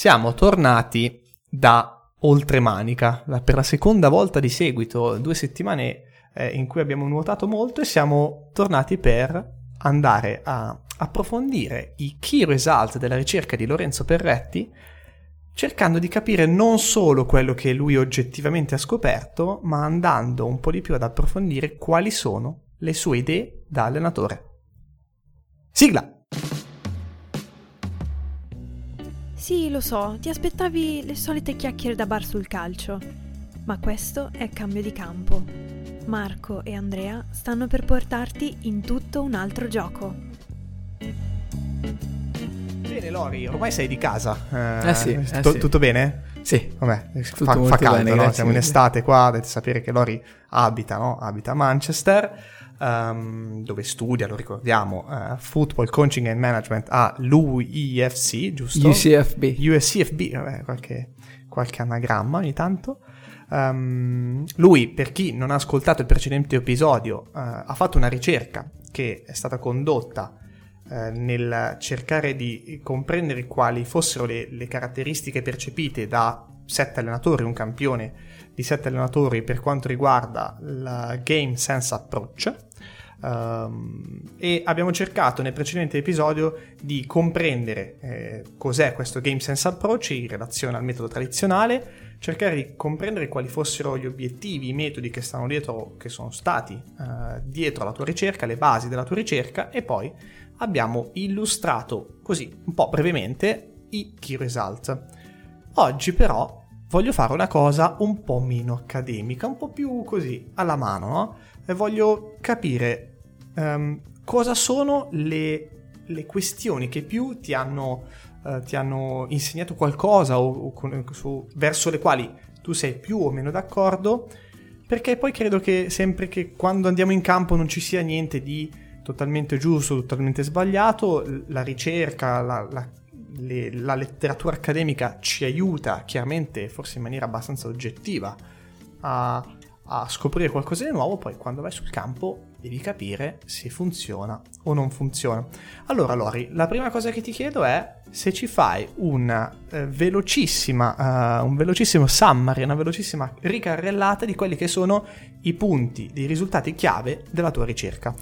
Siamo tornati da Oltremanica, per la seconda volta di seguito, due settimane eh, in cui abbiamo nuotato molto e siamo tornati per andare a approfondire i key result della ricerca di Lorenzo Perretti, cercando di capire non solo quello che lui oggettivamente ha scoperto, ma andando un po' di più ad approfondire quali sono le sue idee da allenatore. Sigla! Sì, lo so, ti aspettavi le solite chiacchiere da bar sul calcio, ma questo è cambio di campo. Marco e Andrea stanno per portarti in tutto un altro gioco. Bene Lori, ormai sei di casa. Eh, eh sì, eh tutto, sì. tutto bene? Sì. Vabbè, fa, fa caldo, bene, no? Siamo in estate qua, dovete sapere che Lori abita, no? Abita a Manchester um, dove studia, lo ricordiamo, uh, Football Coaching and Management a l'UEFC, giusto? UCFB. UCFB, vabbè, qualche, qualche anagramma ogni tanto. Um, lui, per chi non ha ascoltato il precedente episodio, uh, ha fatto una ricerca che è stata condotta uh, nel cercare di comprendere quali fossero le, le, caratteristiche percepite da sette allenatori, un campione di sette allenatori per quanto riguarda la Game Sense Approach. Um, e abbiamo cercato nel precedente episodio di comprendere eh, cos'è questo Game Sense Approach in relazione al metodo tradizionale, cercare di comprendere quali fossero gli obiettivi, i metodi che stanno dietro, che sono stati uh, dietro alla tua ricerca, le basi della tua ricerca e poi abbiamo illustrato così un po' brevemente i key result. Oggi però voglio fare una cosa un po' meno accademica, un po' più così alla mano, no? E voglio capire um, cosa sono le, le, questioni che più ti hanno, uh, ti hanno insegnato qualcosa o, o con, su, verso le quali tu sei più o meno d'accordo, perché poi credo che sempre che quando andiamo in campo non ci sia niente di totalmente giusto, totalmente sbagliato, la ricerca, la, la, le, la letteratura accademica ci aiuta chiaramente, forse in maniera abbastanza oggettiva, a, a scoprire qualcosa di nuovo, poi quando vai sul campo devi capire se funziona o non funziona. Allora, Lori, la prima cosa che ti chiedo è se ci fai una eh, velocissima, uh, un velocissimo summary, una velocissima ricarrellata di quelli che sono i punti, i risultati chiave della tua ricerca.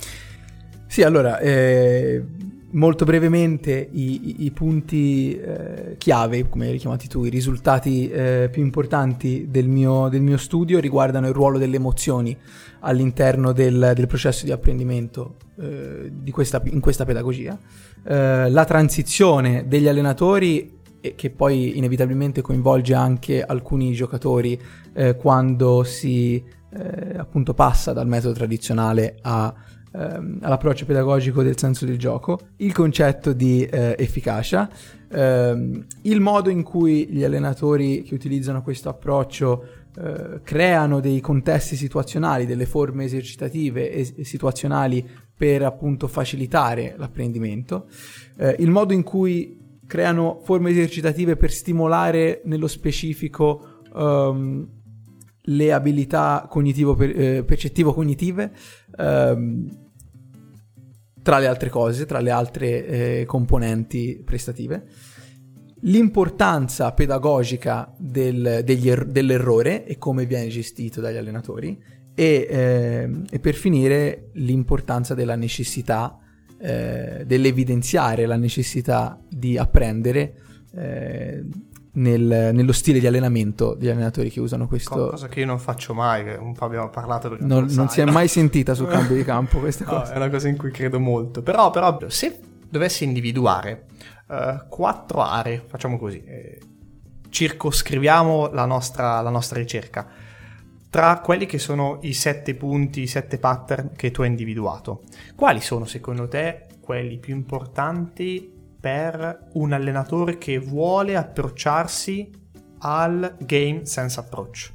Sì, allora, eh, molto brevemente i, i, i punti eh, chiave, come li chiamati tu, i risultati eh, più importanti del mio, del mio, studio riguardano il ruolo delle emozioni all'interno del, del processo di apprendimento eh, di questa, in questa pedagogia, eh, la transizione degli allenatori che poi inevitabilmente coinvolge anche alcuni giocatori eh, quando si appunto passa dal metodo tradizionale a ehm, all'approccio pedagogico del senso del gioco, il concetto di eh, efficacia, ehm, il modo in cui gli allenatori che utilizzano questo approccio eh, creano dei contesti situazionali, delle forme esercitative e situazionali per appunto facilitare l'apprendimento, eh, il modo in cui creano forme esercitative per stimolare nello specifico um, le abilità cognitivo-percettivo-cognitive, ehm, tra le altre cose, tra le altre eh, componenti prestative. L'importanza pedagogica del, er- dell'errore e come viene gestito dagli allenatori e, eh, e per finire l'importanza della necessità, eh, dell'evidenziare la necessità di apprendere eh, nel, nello stile di allenamento degli allenatori che usano questo. Cosa che io non faccio mai, che un po' abbiamo parlato. Non, non, non si è mai sentita sul cambio di campo questa no, cosa. È una cosa in cui credo molto. Però, però se dovessi individuare uh, quattro aree, facciamo così, eh, circoscriviamo la nostra, la nostra ricerca. Tra quelli che sono i sette punti, i sette pattern che tu hai individuato, quali sono secondo te quelli più importanti per un allenatore che vuole approcciarsi al game sense approach?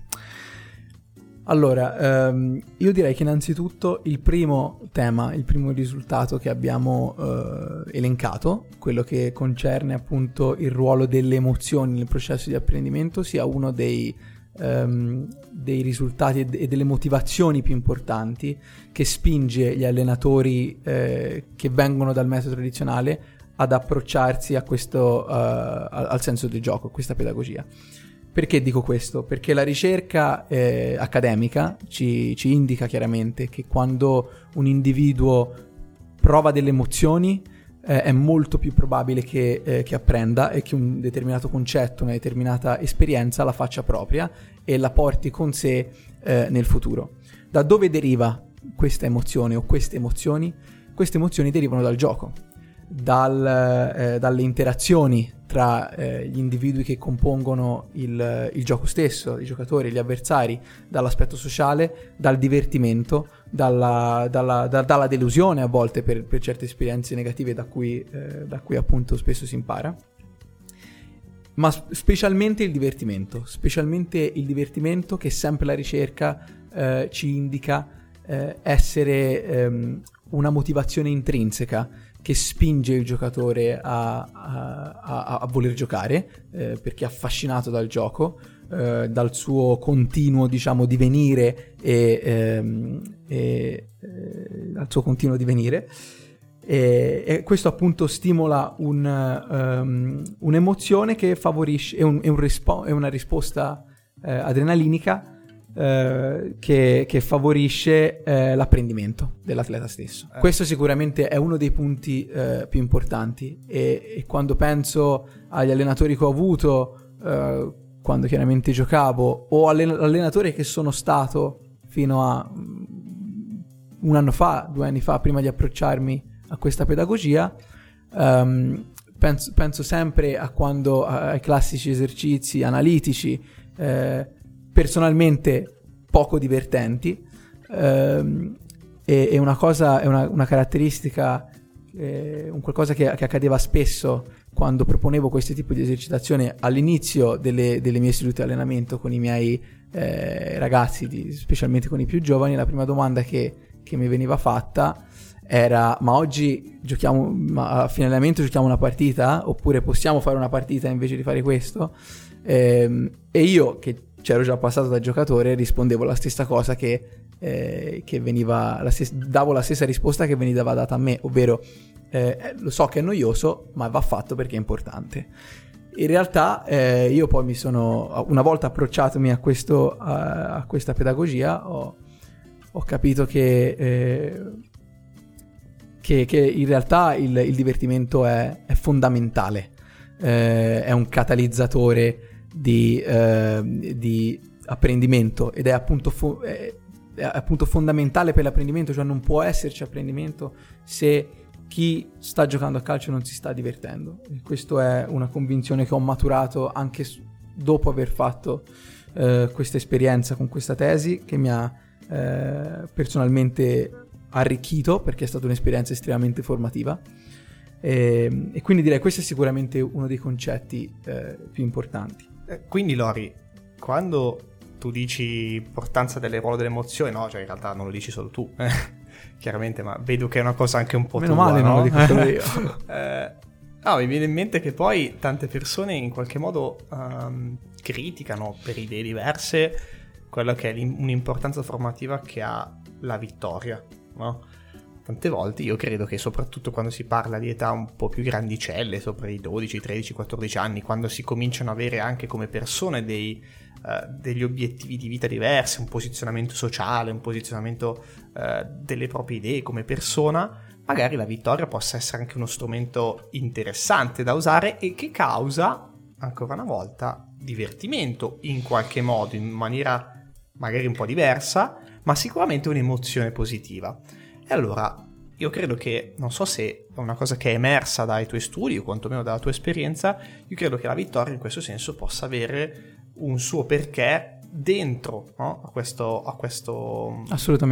Allora, ehm, io direi che innanzitutto il primo tema, il primo risultato che abbiamo eh, elencato, quello che concerne appunto il ruolo delle emozioni nel processo di apprendimento, sia uno dei, ehm, dei risultati e, de- delle motivazioni più importanti che spinge gli allenatori eh, che vengono dal metodo tradizionale ad approcciarsi a questo, uh, al senso del gioco, a questa pedagogia. Perché dico questo? Perché la ricerca eh, accademica ci, ci, indica chiaramente che quando un individuo prova delle emozioni eh, è molto più probabile che, eh, che, apprenda e che un determinato concetto, una determinata esperienza la faccia propria e la porti con sé eh, nel futuro. Da dove deriva questa emozione o queste emozioni? Queste emozioni derivano dal gioco dal, eh, dalle interazioni tra eh, gli individui che compongono il, il, gioco stesso, i giocatori, gli avversari, dall'aspetto sociale, dal divertimento, dalla, dalla, da, dalla delusione a volte per, per, certe esperienze negative da cui, eh, da cui appunto spesso si impara. Ma specialmente il divertimento, specialmente il divertimento che sempre la ricerca eh, ci indica eh, essere ehm, una motivazione intrinseca che spinge il giocatore a, a, a, voler giocare eh, perché è affascinato dal gioco, eh, dal suo continuo diciamo divenire e, ehm, e eh, dal suo continuo divenire. E, e, questo appunto stimola un, um, un'emozione che favorisce, è, un, è, un rispo- è una risposta eh, adrenalinica eh, che, che, favorisce eh, l'apprendimento dell'atleta stesso. Eh. Questo sicuramente è uno dei punti eh, più importanti e, e, quando penso agli allenatori che ho avuto, eh, quando chiaramente giocavo, o all'allenatore che sono stato fino a mm, un anno fa, due anni fa, prima di approcciarmi a questa pedagogia, um, penso, penso, sempre a quando ai classici esercizi analitici eh, personalmente poco divertenti. Ehm, e, e, una cosa, è una, una caratteristica, eh, un qualcosa che, che, accadeva spesso quando proponevo questo tipo di esercitazioni all'inizio delle, delle mie sedute di allenamento con i miei eh, ragazzi, di, specialmente con i più giovani, la prima domanda che, che mi veniva fatta era ma oggi giochiamo ma a fine allenamento giochiamo una partita oppure possiamo fare una partita invece di fare questo ehm, e io che c'ero già passato da giocatore, rispondevo la stessa cosa che, eh, che veniva, la stes- davo la stessa risposta che veniva data a me, ovvero eh, lo so che è noioso, ma va fatto perché è importante. In realtà eh, io poi mi sono, una volta approcciatomi a, questo, a, a questa pedagogia, ho, ho capito che, eh, che, che, in realtà il, il divertimento è, è fondamentale, eh, è un catalizzatore di, eh, di apprendimento ed è appunto, fo- è, è appunto fondamentale per l'apprendimento, cioè non può esserci apprendimento se chi sta giocando a calcio non si sta divertendo. E questa è una convinzione che ho maturato anche su- dopo aver fatto eh, questa esperienza con questa tesi che mi ha eh, personalmente arricchito perché è stata un'esperienza estremamente formativa. E, ehm, e, quindi direi questo è sicuramente uno dei concetti eh, più importanti. Eh, quindi Lori, quando tu dici importanza del ruolo delle emozioni, no, cioè in realtà non lo dici solo tu, eh, chiaramente, ma vedo che è una cosa anche un po' Meno tua, male no? non lo dico solo io. eh, no, mi viene in mente che poi tante persone in qualche modo um, criticano per idee diverse quello che è un'importanza formativa che ha la vittoria, no? Tante volte io credo che soprattutto quando si parla di età un po' più grandicelle, sopra i 12, 13, 14 anni, quando si cominciano ad avere anche come persone dei, uh, degli obiettivi di vita diversi, un posizionamento sociale, un posizionamento uh, delle proprie idee come persona, magari la vittoria possa essere anche uno strumento interessante da usare e che causa, ancora una volta, divertimento in qualche modo, in maniera magari un po' diversa, ma sicuramente un'emozione positiva. E allora io credo che, non so se è una cosa che è emersa dai tuoi studi o quantomeno dalla tua esperienza, io credo che la vittoria in questo senso possa avere un suo perché dentro no? a, questo, a questo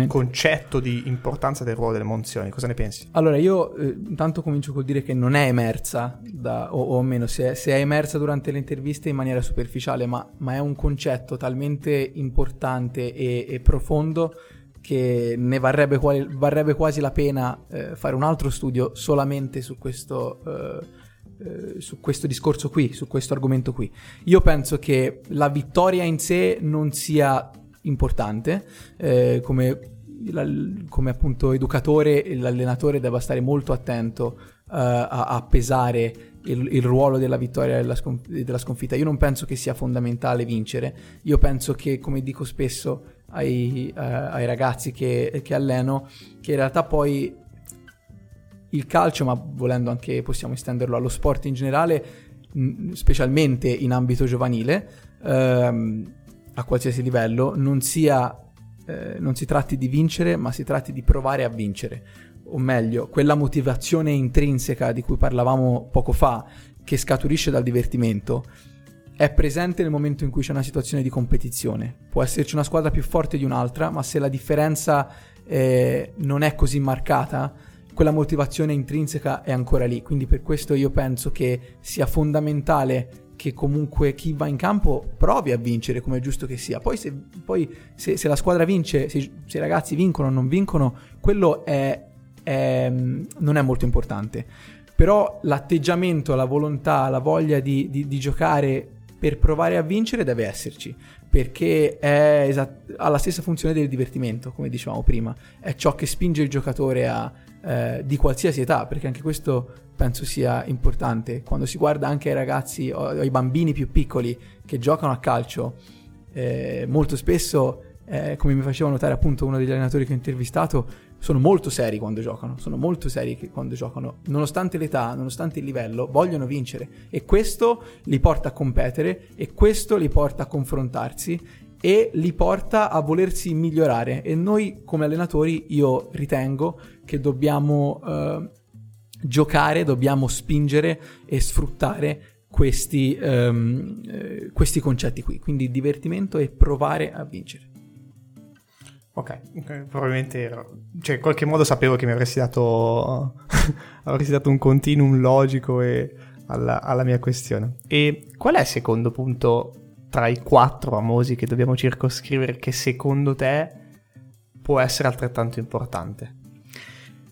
concetto di importanza del ruolo delle emozioni. Cosa ne pensi? Allora, io eh, intanto comincio col dire che non è emersa, da, o, o meno, se è, se è, emersa durante le interviste in maniera superficiale, ma, ma è un concetto talmente importante e, e profondo che ne varrebbe, quali, varrebbe quasi la pena eh, fare un altro studio solamente su questo, eh, eh, su questo discorso qui, su questo argomento qui. Io penso che la vittoria in sé non sia importante, eh, come, la, come appunto educatore l'allenatore debba stare molto attento a, a, pesare il, il, ruolo della vittoria e della sconfitta. Io non penso che sia fondamentale vincere, io penso che, come dico spesso ai, uh, ai ragazzi che, che alleno, che in realtà poi il calcio, ma volendo anche possiamo estenderlo allo sport in generale, specialmente in ambito giovanile, ehm, a qualsiasi livello, non, sia, eh, non si tratti di vincere, ma si tratti di provare a vincere. O meglio, quella motivazione intrinseca di cui parlavamo poco fa, che scaturisce dal divertimento, è presente nel momento in cui c'è una situazione di competizione. Può esserci una squadra più forte di un'altra, ma se la differenza eh, non è così marcata, quella motivazione intrinseca è ancora lì. Quindi per questo io penso che sia fondamentale che comunque chi va in campo provi a vincere come è giusto che sia. Poi se, poi se, se la squadra vince, se, se, i ragazzi vincono o non vincono, quello è, è, non è molto importante. Però l'atteggiamento, la volontà, la voglia di, di, di giocare per provare a vincere deve esserci perché esat- ha la stessa funzione del divertimento, come dicevamo prima, è ciò che spinge il giocatore a, eh, di qualsiasi età, perché anche questo penso sia importante. Quando si guarda anche ai ragazzi o ai bambini più piccoli che giocano a calcio, eh, molto spesso, eh, come mi faceva notare appunto uno degli allenatori che ho intervistato, sono molto seri quando giocano, sono molto seri quando giocano, nonostante l'età, nonostante il livello, vogliono vincere. E questo li porta a competere e questo li porta a confrontarsi e li porta a volersi migliorare. E noi come allenatori io ritengo che dobbiamo eh, giocare, dobbiamo spingere e sfruttare questi, um, eh, questi concetti qui, quindi divertimento e provare a vincere. Ok, probabilmente ero. Cioè, in qualche modo sapevo che mi avresti dato, avresti dato un continuum logico e alla, alla, mia questione. E qual è il secondo punto tra i quattro famosi che dobbiamo circoscrivere che secondo te può essere altrettanto importante?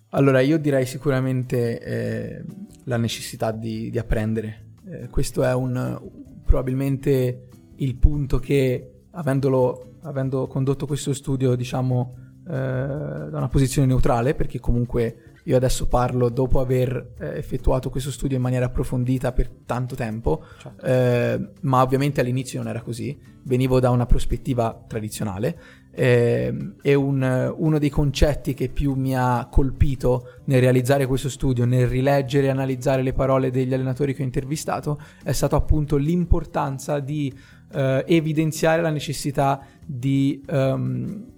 Allora, io direi sicuramente eh, la necessità di, di apprendere. Eh, questo è un, probabilmente il punto che, avendolo, avendo condotto questo studio, diciamo, eh, da una posizione neutrale, perché comunque io adesso parlo dopo aver eh, effettuato questo studio in maniera approfondita per tanto tempo, certo. eh, ma ovviamente all'inizio non era così, venivo da una prospettiva tradizionale eh, e un, uno dei concetti che più mi ha colpito nel realizzare questo studio, nel rileggere e analizzare le parole degli allenatori che ho intervistato, è stato appunto l'importanza di eh, evidenziare la necessità di... Um,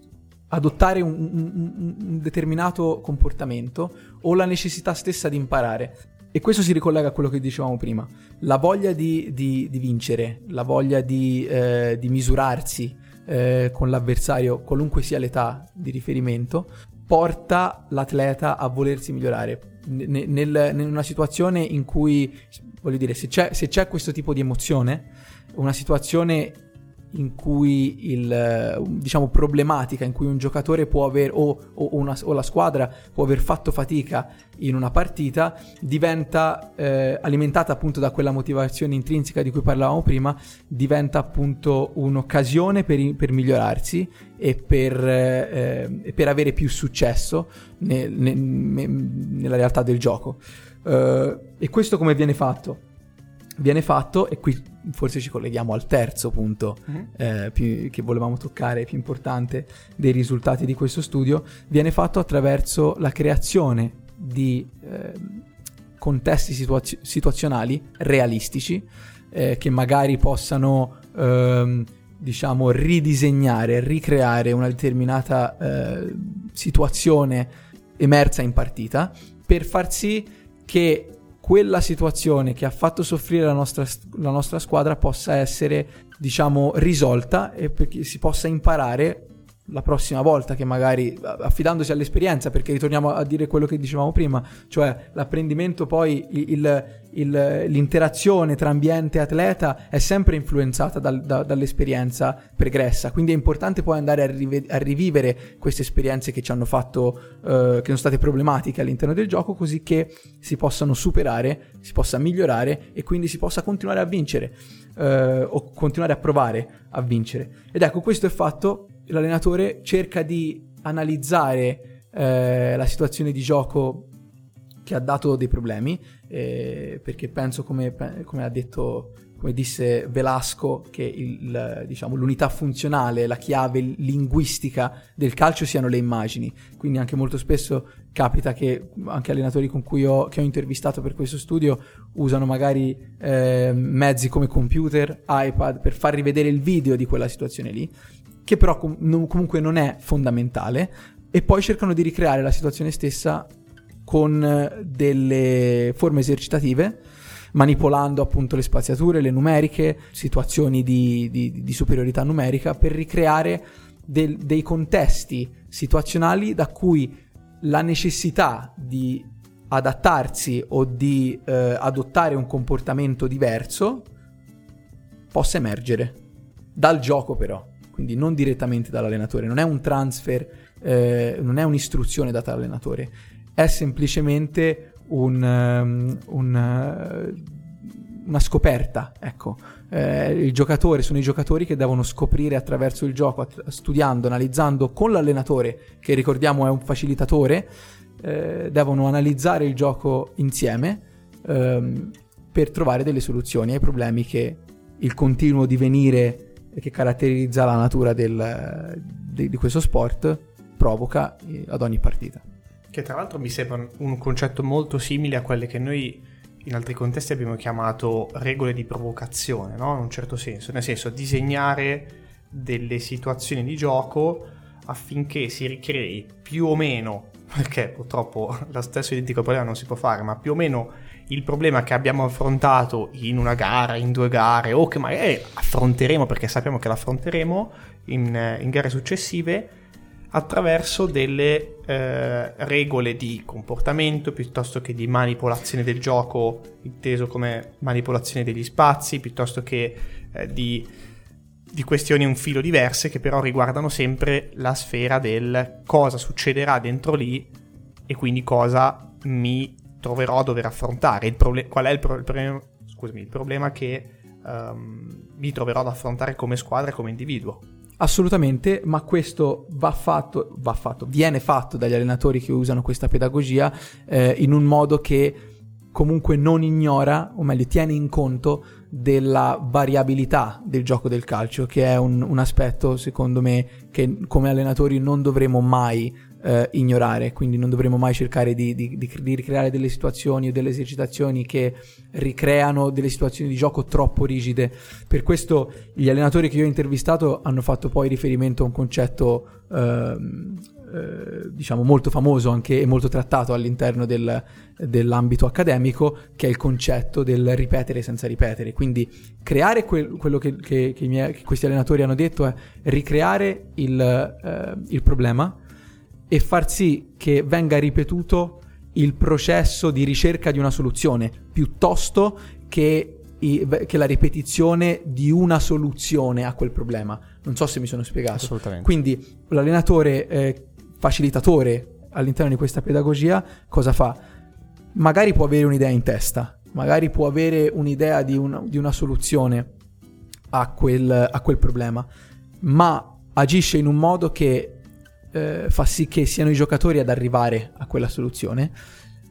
adottare un, un, un, determinato comportamento o la necessità stessa di imparare. E questo si ricollega a quello che dicevamo prima. La voglia di, di, di vincere, la voglia di, eh, di misurarsi eh, con l'avversario, qualunque sia l'età di riferimento, porta l'atleta a volersi migliorare. N- nel, in una situazione in cui, voglio dire, se c'è, se c'è questo tipo di emozione, una situazione in cui il, diciamo, problematica in cui un giocatore può aver o, o, una, o, la squadra può aver fatto fatica in una partita diventa eh, alimentata appunto da quella motivazione intrinseca di cui parlavamo prima diventa appunto un'occasione per, per migliorarsi e per, eh, per, avere più successo nel, nel, nella realtà del gioco uh, e questo come viene fatto? Viene fatto, e qui forse ci colleghiamo al terzo punto mm-hmm. eh, più, che volevamo toccare, più importante dei risultati di questo studio, viene fatto attraverso la creazione di eh, contesti situazio- situazionali realistici eh, che magari possano ehm, diciamo ridisegnare, ricreare una determinata eh, situazione emersa in partita per far sì che quella situazione che ha fatto soffrire la nostra, la nostra squadra possa essere, diciamo, risolta e si possa imparare la prossima volta che magari affidandosi all'esperienza perché ritorniamo a dire quello che dicevamo prima cioè l'apprendimento poi il, il, l'interazione tra ambiente e atleta è sempre influenzata dal, da, dall'esperienza pregressa. Quindi è importante poi andare a, rive- a rivivere queste esperienze che ci hanno fatto eh, che sono state problematiche all'interno del gioco così che si possano superare si possa migliorare e quindi si possa continuare a vincere eh, o continuare a provare a vincere. Ed ecco questo è fatto l'allenatore cerca di analizzare eh, la situazione di gioco che ha dato dei problemi, eh, perché penso, come, come ha detto come disse Velasco, che il, diciamo, l'unità funzionale, la chiave linguistica del calcio siano le immagini. Quindi anche molto spesso capita che anche allenatori con cui ho, ho intervistato per questo studio usano magari eh, mezzi come computer, iPad per far rivedere il video di quella situazione lì, che però com- non, comunque non è fondamentale, e poi cercano di ricreare la situazione stessa con eh, delle forme esercitative manipolando appunto le spaziature, le numeriche, situazioni di, di, di superiorità numerica per ricreare del, dei contesti situazionali da cui la necessità di adattarsi o di eh, adottare un comportamento diverso possa emergere. Dal gioco però, quindi non direttamente dall'allenatore, non è un transfer, eh, non è un'istruzione data dall'allenatore, è semplicemente un, um, un, uh, una scoperta, ecco. Eh, sono i giocatori che devono scoprire attraverso il gioco, att- studiando, analizzando con l'allenatore, che ricordiamo è un facilitatore, eh, devono analizzare il gioco insieme ehm, per trovare delle soluzioni ai problemi che il continuo divenire che caratterizza la natura del, di, di questo sport provoca eh, ad ogni partita. Che tra l'altro mi sembra un concetto molto simile a quelle che noi in altri contesti abbiamo chiamato regole di provocazione, no? In un certo senso, nel senso disegnare delle situazioni di gioco affinché si ricrei più o meno, perché purtroppo lo stesso identico problema non si può fare, ma più o meno il problema che abbiamo affrontato in una gara, in due gare, o che magari affronteremo perché sappiamo che l'affronteremo in, in gare successive, attraverso delle eh, regole di comportamento piuttosto che di manipolazione del gioco, inteso come manipolazione degli spazi, piuttosto che eh, di, di, questioni un filo diverse che però riguardano sempre la sfera del cosa succederà dentro lì e quindi cosa mi troverò a dover affrontare. Il proble- qual è il, pro- il, problema, scusami, il problema che um, mi troverò ad affrontare come squadra e come individuo. Assolutamente, ma questo va fatto, va fatto, viene fatto dagli allenatori che usano questa pedagogia eh, in un modo che comunque non ignora, o meglio, tiene in conto della variabilità del gioco del calcio, che è un, un aspetto, secondo me, che come allenatori non dovremo mai eh, ignorare, quindi non dovremmo mai cercare di, di, di, di, ricreare delle situazioni o delle esercitazioni che ricreano delle situazioni di gioco troppo rigide. Per questo gli allenatori che io ho intervistato hanno fatto poi riferimento a un concetto eh, eh, diciamo molto famoso anche e molto trattato all'interno del, dell'ambito accademico, che è il concetto del ripetere senza ripetere. Quindi creare quel, quello che, che, che, miei, che, questi allenatori hanno detto è ricreare il, eh, il problema e far sì che venga ripetuto il processo di ricerca di una soluzione piuttosto che, che, la ripetizione di una soluzione a quel problema. Non so se mi sono spiegato. Assolutamente. Quindi l'allenatore eh, facilitatore all'interno di questa pedagogia cosa fa? Magari può avere un'idea in testa, magari può avere un'idea di, un, di una soluzione a quel, a quel problema, ma agisce in un modo che eh, fa sì che siano i giocatori ad arrivare a quella soluzione.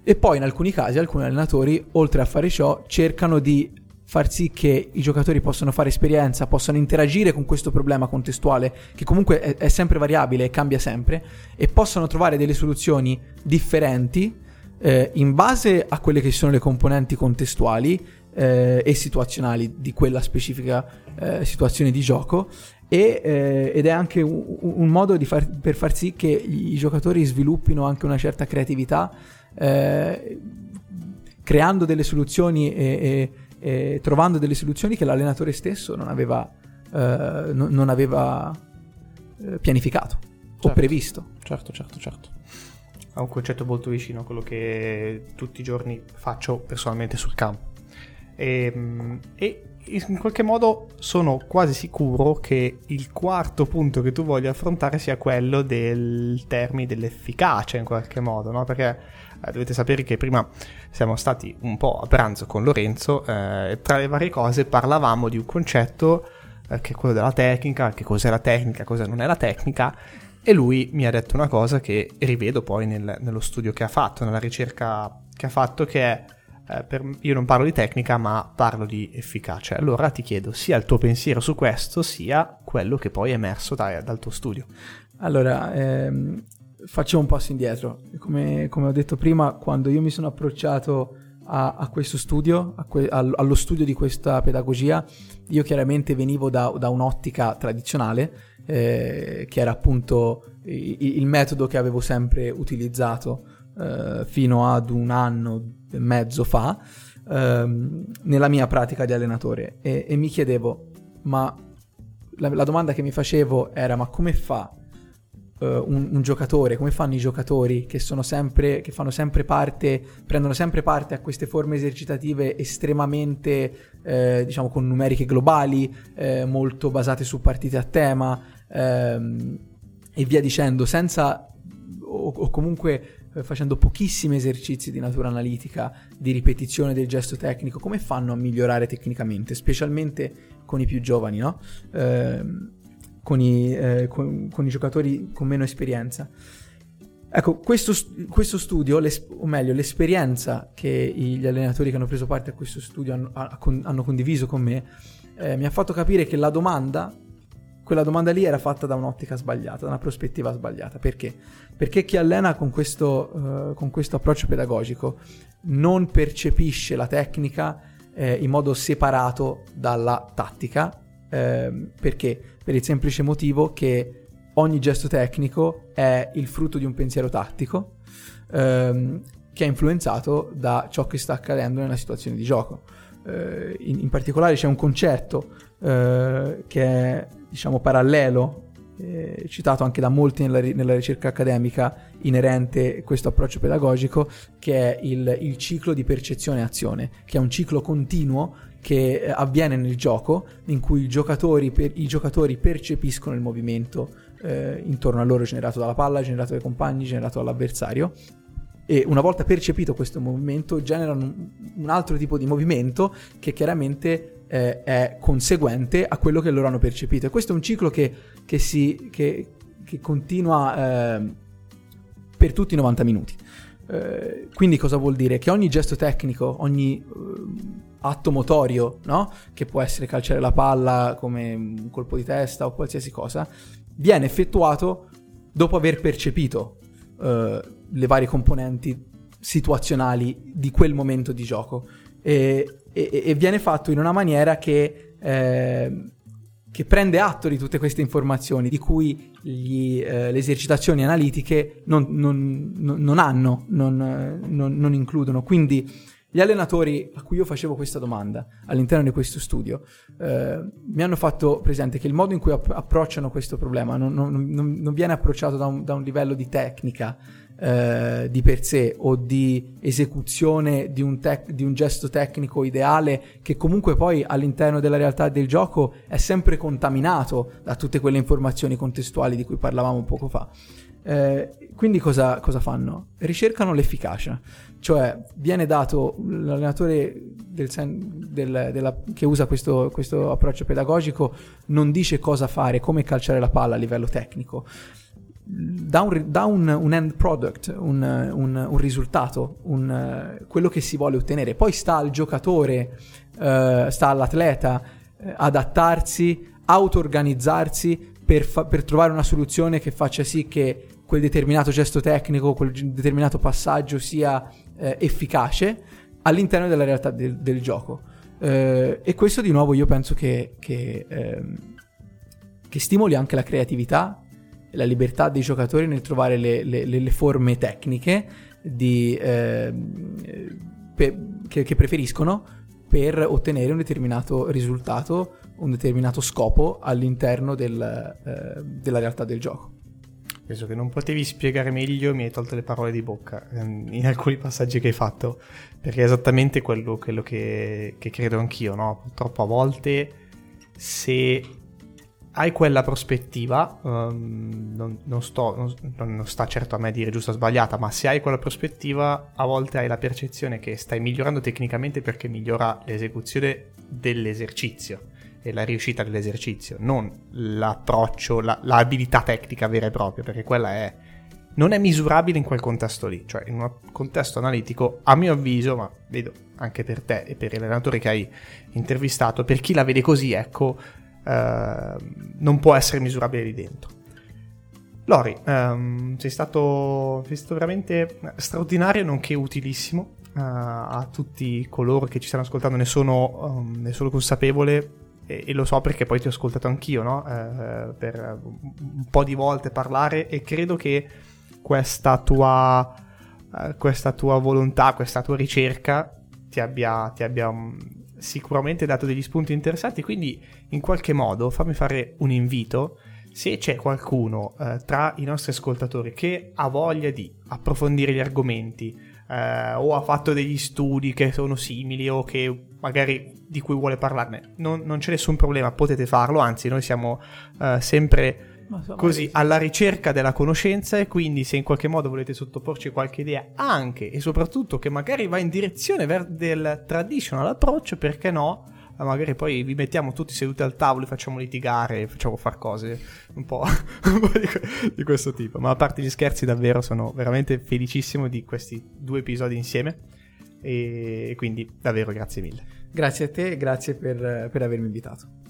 E poi in alcuni casi alcuni allenatori, oltre a fare ciò, cercano di far sì che i giocatori possano fare esperienza, possano interagire con questo problema contestuale, che comunque è, è sempre variabile e cambia sempre, e possano trovare delle soluzioni differenti eh, in base a quelle che sono le componenti contestuali eh, e situazionali di quella specifica eh, situazione di gioco e, eh, ed è anche un, un modo far, per far sì che i giocatori sviluppino anche una certa creatività eh, creando delle soluzioni e, e, e, trovando delle soluzioni che l'allenatore stesso non aveva, eh, no, non aveva eh, pianificato certo, o previsto. Certo, certo, certo. Ha un concetto molto vicino a quello che tutti i giorni faccio personalmente sul campo. E, ehm, e in qualche modo sono quasi sicuro che il quarto punto che tu voglia affrontare sia quello del termine dell'efficacia in qualche modo, no? Perché eh, dovete sapere che prima siamo stati un po' a pranzo con Lorenzo eh, e tra le varie cose parlavamo di un concetto eh, che è quello della tecnica, che cos'è la tecnica, cosa non è la tecnica e lui mi ha detto una cosa che rivedo poi nel, nello studio che ha fatto, nella ricerca che ha fatto che eh, per, io non parlo di tecnica ma parlo di efficacia. Allora ti chiedo sia il tuo pensiero su questo sia quello che poi è emerso da, dal tuo studio. Allora, ehm, facciamo un passo indietro. Come, come, ho detto prima, quando io mi sono approcciato a, a questo studio, a que, allo studio di questa pedagogia, io chiaramente venivo da, da un'ottica tradizionale, eh, che era appunto il, il, metodo che avevo sempre utilizzato eh, fino ad un anno e mezzo fa ehm, nella mia pratica di allenatore. E, e mi chiedevo, ma la, la domanda che mi facevo era ma come fa uh, un, un, giocatore, come fanno i giocatori che sono sempre, che fanno sempre parte, prendono sempre parte a queste forme esercitative estremamente, eh, diciamo, con numeriche globali, eh, molto basate su partite a tema ehm, e via dicendo, senza o, o comunque facendo pochissimi esercizi di natura analitica, di ripetizione del gesto tecnico, come fanno a migliorare tecnicamente, specialmente con i più giovani, no? Eh, con, i, eh, con, con, i, giocatori con meno esperienza. Ecco, questo, questo studio, o meglio, l'esperienza che gli allenatori che hanno preso parte a questo studio hanno, hanno condiviso con me, eh, mi ha fatto capire che la domanda quella domanda lì era fatta da un'ottica sbagliata, da una prospettiva sbagliata. Perché? Perché chi allena con questo, uh, con questo approccio pedagogico non percepisce la tecnica eh, in modo separato dalla tattica. Eh, perché? Per il semplice motivo che ogni gesto tecnico è il frutto di un pensiero tattico ehm, che è influenzato da ciò che sta accadendo nella situazione di gioco. Eh, in, in, particolare c'è un concetto eh, che è diciamo, parallelo, eh, citato anche da molti nella, nella, ricerca accademica, inerente a questo approccio pedagogico, che è il, il ciclo di percezione-azione, che è un ciclo continuo che eh, avviene nel gioco, in cui i giocatori, per, i giocatori percepiscono il movimento eh, intorno a loro generato dalla palla, generato dai compagni, generato dall'avversario e una volta percepito questo movimento generano un, altro tipo di movimento che chiaramente eh, è conseguente a quello che loro hanno percepito. E questo è un ciclo che, che, si, che, che continua eh, per tutti i 90 minuti. Eh, quindi cosa vuol dire? Che ogni gesto tecnico, ogni eh, atto motorio, no? che può essere calciare la palla come un colpo di testa o qualsiasi cosa, viene effettuato dopo aver percepito eh, le varie componenti situazionali di quel momento di gioco. E, e, e viene fatto in una maniera che, eh, che, prende atto di tutte queste informazioni, di cui gli, eh, le esercitazioni analitiche non, non, non hanno, non, non, includono. Quindi gli allenatori a cui io facevo questa domanda all'interno di questo studio eh, mi hanno fatto presente che il modo in cui app- approcciano questo problema non viene approcciato da un, da un livello di tecnica, eh, di per sé o di esecuzione di un, tec- di un, gesto tecnico ideale che comunque poi all'interno della realtà del gioco è sempre contaminato da tutte quelle informazioni contestuali di cui parlavamo poco fa. Eh, quindi cosa, cosa, fanno? Ricercano l'efficacia, cioè viene dato l'allenatore del del, della, che usa questo, questo approccio pedagogico non dice cosa fare, come calciare la palla a livello tecnico, dà un, dà un, un end product, un, un risultato, quello che si vuole ottenere. Poi sta al giocatore, uh, sta all'atleta uh, adattarsi, auto-organizzarsi per, fa- per trovare una soluzione che faccia sì che quel determinato gesto tecnico, quel determinato passaggio sia eh, efficace all'interno della realtà del, del gioco. Eh, e questo di nuovo io penso che, che, ehm, che stimoli anche la creatività la libertà dei giocatori nel trovare le, le, le forme tecniche di, eh, pe, che, che, preferiscono per ottenere un determinato risultato, un determinato scopo all'interno del, eh, della realtà del gioco. Penso che non potevi spiegare meglio, mi hai tolto le parole di bocca ehm, in alcuni passaggi che hai fatto, perché è esattamente quello, quello che, che credo anch'io, no? Purtroppo a volte se hai quella prospettiva, um, non, non, sto, non, non, sta certo a me dire giusta o sbagliata, ma se hai quella prospettiva, a volte hai la percezione che stai migliorando tecnicamente perché migliora l'esecuzione dell'esercizio e la riuscita dell'esercizio, non l'approccio, la, l'abilità tecnica vera e propria, perché quella è non è misurabile in quel contesto lì, cioè in un contesto analitico, a mio avviso, ma vedo anche per te e per gli allenatori che hai intervistato, per chi la vede così, ecco, eh, non può essere misurabile lì dentro. Lori, um, sei, stato, sei, stato, veramente straordinario, nonché utilissimo uh, a tutti coloro che ci stanno ascoltando, ne sono, um, ne sono consapevole e, e, lo so perché poi ti ho ascoltato anch'io, no? uh, per un po' di volte parlare e credo che questa tua, uh, questa tua volontà, questa tua ricerca ti abbia, ti abbia sicuramente dato degli spunti interessanti, quindi in qualche modo fammi fare un invito se c'è qualcuno eh, tra i nostri ascoltatori che ha voglia di approfondire gli argomenti eh, o ha fatto degli studi che sono simili o che magari di cui vuole parlarne, non, non c'è nessun problema, potete farlo, anzi noi siamo eh, sempre così alla ricerca della conoscenza e quindi se in qualche modo volete sottoporci qualche idea anche e soprattutto che magari va in direzione ver- del traditional approccio, perché no? magari poi vi mettiamo tutti seduti al tavolo e facciamo litigare, facciamo far cose un po', un po di, di, questo tipo. Ma a parte gli scherzi, davvero sono veramente felicissimo di questi due episodi insieme. E quindi davvero grazie mille. Grazie a te e grazie per, per avermi invitato.